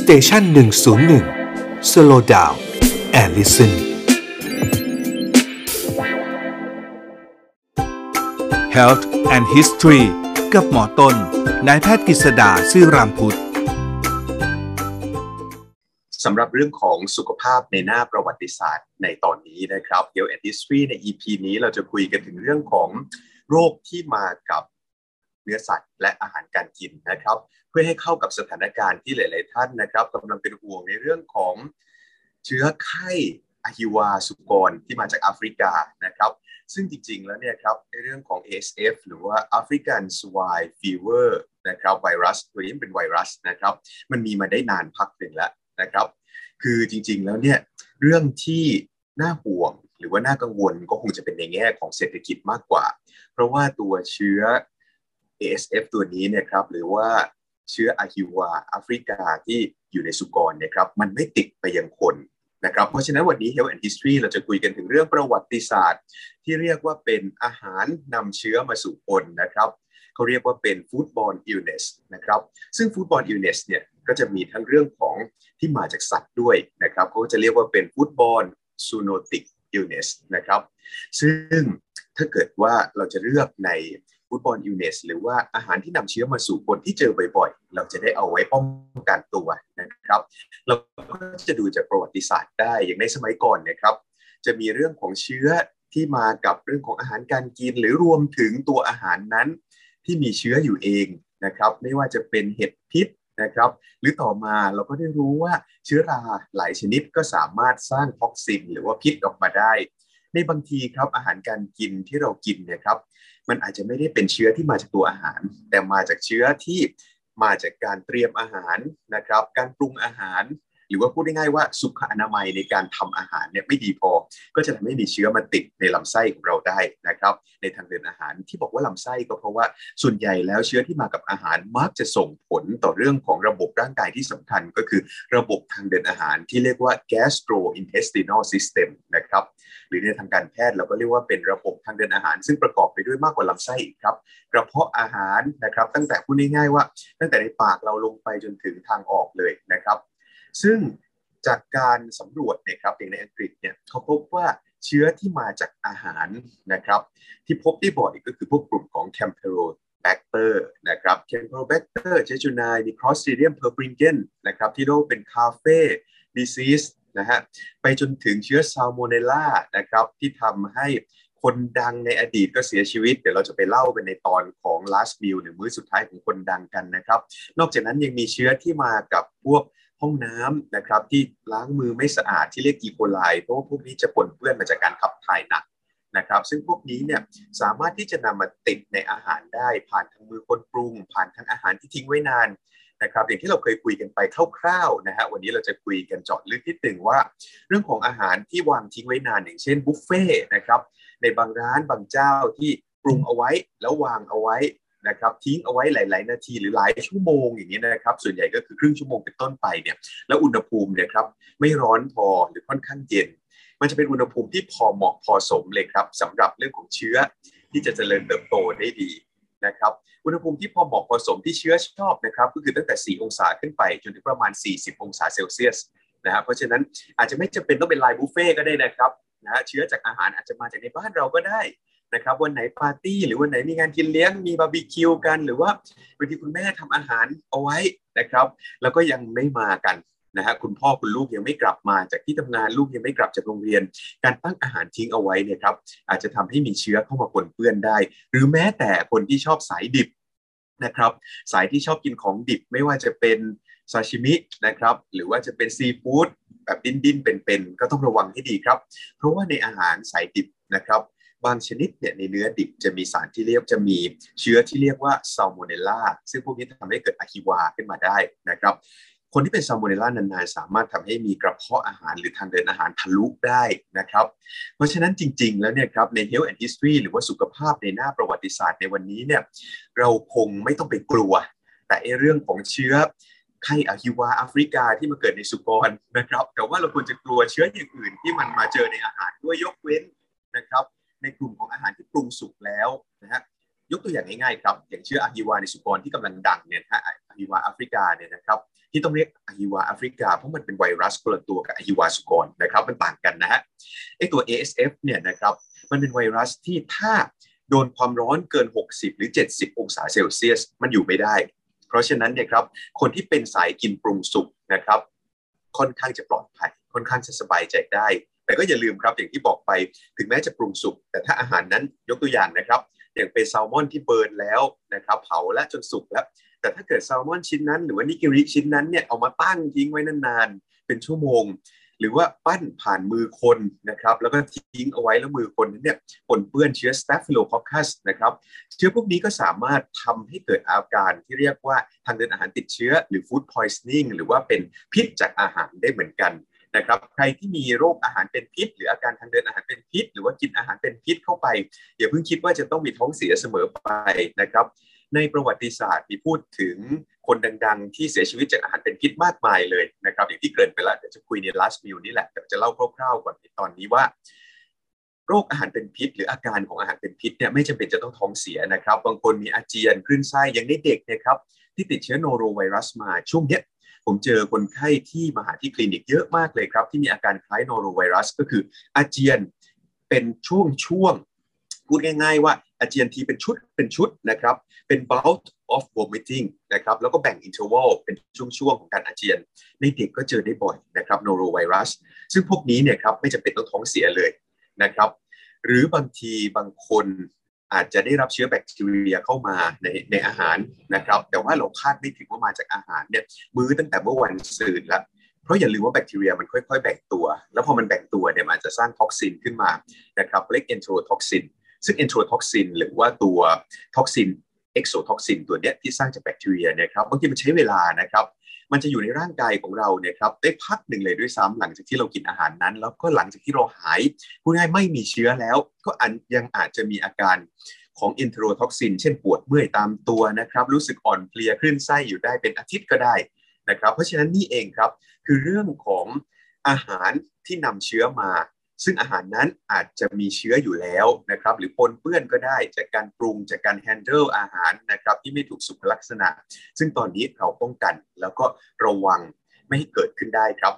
Station หนึ่งศูนย์หนึ่ง Slow down and listen Health and History กับหมอต้น นายแพทย์กฤษดาซื่อรามพุทธสำหรับเรื่องของสุขภาพในหน้าประวัติศาสตร์ในตอนนี้นะครับ Health and History ใน EP นี้เราจะคุยกันถึงเรื่องของโรคที่มากับ เนื้อสัตว์และอาหารการกินนะครับ เพื่อให้เข้ากับสถานการณ์ที่หลาย ๆ ท่านนะครับกำลังเป็นห่วงในเรื่องของเชื้อไข้อะฮิวาสุกรที่มาจากแอฟริกานะครับ ซึ่งจริง ๆ แล้วเนี่ยครับในเรื่องของ ASF หรือว่า African Swine Fever นะครับไวรัสตัวนี้เป็นไวรัสนะครับ มันมีมาได้นานพักหนึ่งแล้วนะครับ คือจริง ๆ แล้วเนี่ยเรื่องที่น่าห่วงหรือว่าน่ากังวลก็คงจะเป็นในแง่ของเศรษฐกิจมากกว่า เพราะว่าตัวเชื้อ ASF ตัวนี้เนี่ยครับหรือว่าเชื้ออะฮิวาแอฟริกาที่อยู่ในสุกรเนี่ยครับมันไม่ติดไปยังคนนะครับเพราะฉะนั้นวันนี้ Health and History เราจะคุยกันถึงเรื่องประวัติศาสตร์ ที่เรียกว่าเป็นอาหารนำเชื้อมาสู่คนนะครับเขาเรียกว่าเป็น foodborne illness นะครับซึ่ง foodborne illness เนี่ยก็จะมีทั้งเรื่องของที่มาจากสัตว์ด้วยนะครับเขาจะเรียกว่าเป็น foodborne zoonotic illness นะครับซึ่งถ้าเกิดว่าเราจะเลือกใน ฟุตบอลยูเนสหรือว่าอาหารที่นำเชื้อมาสู่คนที่เจอบ่อยๆ เราจะได้เอาไว้ป้องกันตัวนะครับ เราก็จะดูจากประวัติศาสตร์ได้อย่างในสมัยก่อนนะครับ จะมีเรื่องของเชื้อที่มากับเรื่องของอาหารการกิน หรือรวมถึงตัวอาหารนั้น ที่มีเชื้ออยู่เองนะครับ ไม่ว่าจะเป็นเห็ดพิษนะครับ หรือต่อมาเราก็ได้รู้ว่าเชื้อราหลายชนิดก็สามารถสร้างท็อกซิน หรือว่าพิษออกมาได้ ในบางทีครับอาหารการกินที่เรากินเนี่ยครับมันอาจจะไม่ได้เป็นเชื้อที่มาจากตัวอาหาร แต่มาจากเชื้อที่มาจากการเตรียมอาหารนะครับ การปรุงอาหาร หรือว่าพูดง่ายๆว่าสุขอนามัยในการทำอาหารเนี่ยไม่ดีพอ ก็จะทำให้มีเชื้อมาติดในลำไส้ของเราได้นะครับในทางเดินอาหารที่บอกว่าลำไส้ก็เพราะว่าส่วนใหญ่แล้วเชื้อที่มากับอาหารมักจะส่งผลต่อเรื่องของระบบร่างกายที่สำคัญก็คือระบบทางเดินอาหารที่เรียกว่า gastrointestinal system นะครับหรือในทางการแพทย์เราก็เรียกว่าเป็นระบบทางเดินอาหาร ซึ่งประกอบไปด้วยมากกว่าลำไส้อีกครับกระเพาะอาหารนะครับ ตั้งแต่พูดง่ายๆว่า ตั้งแต่ในปากเราลงไปจนถึงทางออกเลยนะครับ ซึ่งจากการสำรวจเนี่ยครับอย่างในอังกฤษเนี่ยเขาพบว่าเชื้อที่มาจากอาหารนะครับ ที่พบได้บ่อยก็คือพวกกลุ่มของ Campylobacter นะครับ Campylobacter jejuni มี Clostridium perfringens นนะครับที่เรียกเป็น Cafe disease นะฮะไปจนถึงเชื้อ Salmonella นะครับที่ทำให้คนดังในอดีตก็เสียชีวิต เดี๋ยวเราจะไปเล่าเป็นในตอนของ last meal หรือมื้อสุดท้ายของคนดังกันนะครับ นอกจากนั้นยังมีเชื้อที่มากับพวก ห้องน้ำนะครับ ที่ล้างมือไม่สะอาดที่เรียกอีโคไลเพราะว่าพวกนี้จะปนเปื้อนมาจากการขับถ่ายหนักนะครับ ซึ่งพวกนี้เนี่ยสามารถที่จะนำมาติดในอาหารได้ ผ่านทางมือคนปรุง ผ่านทางอาหารที่ทิ้งไว้นานนะครับอย่างที่เราเคยคุยกันไปคร่าวๆนะฮะวันนี้เราจะคุยกันเจาะลึกนิดหนึ่งว่า เรื่องของอาหารที่วางทิ้งไว้นานอย่างเช่นบุฟเฟ่นะครับในบางร้านบางเจ้าที่ปรุงเอาไว้แล้ววางเอาไว้ นะครับทิ้งเอาไว้หลาย ๆ นาทีหรือหลายชั่วโมงอย่างนี้นะครับส่วนใหญ่ก็คือครึ่งชั่วโมงเป็นต้นไปเนี่ยแล้วอุณหภูมิเนี่ยครับไม่ร้อนพอหรือค่อนข้างเย็น มันจะเป็นอุณหภูมิที่พอเหมาะพอสมเลยครับสำหรับเรื่องของเชื้อที่จะเจริญเติบโตได้ดีนะครับอุณหภูมิที่พอเหมาะพอสมที่เชื้อชอบนะครับก็คือตั้งแต่ 4 องศาขึ้นไป จนถึงประมาณ 40 องศาเซลเซียสนะครับเพราะฉะนั้นอาจจะไม่จำเป็นต้องเป็นไลน์บุฟเฟ่ก็ได้นะครับนะเชื้อจากอาหารอาจจะมาจากในบ้านเราก็ได้ นะครับวันไหนปาร์ตี้หรือวันไหนมีงานกินเลี้ยงมีบาร์บีคิวกันหรือว่าบางทีคุณแม่ทำอาหารเอาไว้นะครับ แล้วก็ยังไม่มากันนะฮะคุณพ่อคุณลูกยังไม่กลับมาจากที่ทำงานลูกยังไม่กลับจากโรงเรียน การตั้งอาหารทิ้งเอาไว้เนี่ยครับอาจจะทำให้มีเชื้อเข้ามาปนเปื้อนได้ หรือแม้แต่คนที่ชอบสายดิบนะครับ สายที่ชอบกินของดิบไม่ว่าจะเป็นซาชิมินะครับหรือว่าจะเป็นซีฟู้ดแบบดิ้นดิ้นเป็นๆก็ต้องระวังให้ดีครับ เพราะว่าในอาหารสายดิบนะครับ บางชนิดเนี่ยในเนื้อดิบจะมีสารที่เรียกจะมีเชื้อที่เรียกว่าซาโมเนลลาซึ่งพวกนี้ทำให้เกิดอหิวาต์ขึ้นมาได้นะครับคนที่เป็นซาโมเนลลานานๆ สามารถทำให้มีกระเพาะอาหารหรือทางเดินอาหารทะลุได้นะครับ เพราะฉะนั้นจริงๆ แล้วเนี่ยครับใน Health and History หรือว่าสุขภาพในหน้าประวัติศาสตร์ในวันนี้เนี่ยเราคงไม่ต้องไปกลัว แต่เรื่องของเชื้อไข้อหิวาต์แอฟริกาที่มาเกิดในสุกรนะครับ แต่ว่าเราควรจะกลัวเชื้ออย่างอื่นที่มันมาเจอในอาหารด้วยยกเว้นนะครับ ในกลุ่มของอาหารที่ปรุงสุกแล้วนะฮะยกตัวอย่างง่ายๆครับ อย่างเชื้ออะฮิวาในสุกรที่กำลังดังเนี่ยนะอะฮิวาแอฟริกาเนี่ยนะครับที่ต้องเรียกอหิวาแอฟริกาเพราะมันเป็นไวรัสคนละตัวกับอหิวาสุกรนะครับมันต่างกันนะฮะไอตัว ASF เนี่ยนะครับมันเป็นไวรัสที่ถ้าโดนความร้อนเกิน 60 หรือ 70 องศาเซลเซียส มันอยู่ไม่ได้ เพราะฉะนั้นเนี่ยครับคนที่เป็นสายกินปรุงสุกนะครับ ค่อนข้างจะปลอดภัย ค่อนข้างจะสบายใจได้ แต่ก็อย่าลืมครับอย่างที่บอกไป ถึงแม้จะปรุงสุก แต่ถ้าอาหารนั้นยกตัวอย่างนะครับ อย่างเป็นแซลมอนที่เบิร์นแล้วนะครับเผาและจนสุกแล้ว แต่ถ้าเกิดแซลมอนชิ้นนั้น หรือว่านิกิริชิ้นนั้นเนี่ยเอามาตั้งทิ้งไว้นานๆเป็นชั่วโมง หรือว่าปั้นผ่านมือคนนะครับแล้วก็ทิ้งเอาไว้แล้วมือคนนั้นเนี่ยปนเปื้อนเชื้อ Staphylococcus นะครับเชื้อพวกนี้ก็สามารถทำให้เกิดอาการที่เรียกว่าทางเดินอาหารติดเชื้อ หรือ food poisoning หรือว่าเป็นพิษจากอาหารได้เหมือนกัน นะครับใครที่มีโรคอาหารเป็นพิษ หรืออาการทางเดินอาหารเป็นพิษ หรือว่ากินอาหารเป็นพิษเข้าไป อย่าเพิ่งคิดว่าจะต้องมีท้องเสียเสมอไปนะครับในประวัติศาสตร์มีพูดถึงคนดังๆ ที่เสียชีวิตจากอาหารเป็นพิษมากมายเลยนะครับอย่างที่เกริ่นไปแล้วเดี๋ยวจะคุยใน last meal นี่แหละแต่จะเล่าคร่าวๆก่อนในตอนนี้ว่า โรคอาหารเป็นพิษ หรืออาการของอาหารเป็นพิษเนี่ยไม่จำเป็นจะต้องท้องเสียนะครับ บางคนมีอาเจียนคลื่นไส้อย่างในเด็กนี่ยครับที่ติดเชื้อโนโรไวรัสมาช่วงเนี้ย ผมเจอคนไข้ที่มาหาที่คลินิกเยอะมากเลยครับ ที่มีอาการคล้ายโนโรไวรัส ก็คืออาเจียนเป็นช่วงช่วงพูดง่ายๆว่าอาเจียนทีเป็นชุดเป็นชุดนะครับเป็น bout of vomiting นะครับแล้วก็แบ่ง interval เป็นช่วงๆของการอาเจียน ในเด็กก็เจอได้บ่อยนะครับโนโรไวรัสซึ่งพวกนี้เนี่ยครับไม่จำเป็นต้องท้องเสียเลยนะครับหรือบางทีบางคน อาจจะได้รับเชื้อแบคทีเรียเข้ามาในในอาหารนะครับ แต่ว่าเราคาดไม่ถึงว่ามาจากอาหารเนี่ยมื้อตั้งแต่เมื่อวันซืนแล้วเพราะอย่าลืมว่าแบคทีเรียมันค่อย ๆ แบ่งตัว แล้วพอมันแบ่งตัวเนี่ยมันจะสร้าง toxin ขึ้นมานะครับเรียก enterotoxin ซึ่ง enterotoxin หรือว่าตัว toxin exotoxin ตัวเนี้ยที่สร้างจากแบคทีเรียนะครับบางทีมันใช้เวลานะครับ มันจะอยู่ในร่างกายของเราเนี่ยครับได้พักหนึ่งเลยด้วยซ้ำหลังจากที่เรากินอาหารนั้น แล้วก็หลังจากที่เราหายพูดง่ายไม่มีเชื้อแล้ว ก็ยังอาจจะมีอาการของอินโทรท็อกซิน เช่นปวดเมื่อยตามตัวนะครับรู้สึกอ่อนเพลียคลื่นไส้อยู่ได้เป็นอาทิตย์ก็ได้นะครับ เพราะฉะนั้นนี่เองครับคือเรื่องของอาหารที่นำเชื้อมา ซึ่งอาหารนั้นอาจจะมีเชื้ออยู่แล้วนะครับหรือปนเปื้อนก็ได้จากการปรุงจากการแฮนเดิลอาหารนะครับที่ไม่ถูกสุขลักษณะ ซึ่งตอนนี้เราป้องกันแล้วก็ระวังไม่ให้เกิดขึ้นได้ครับ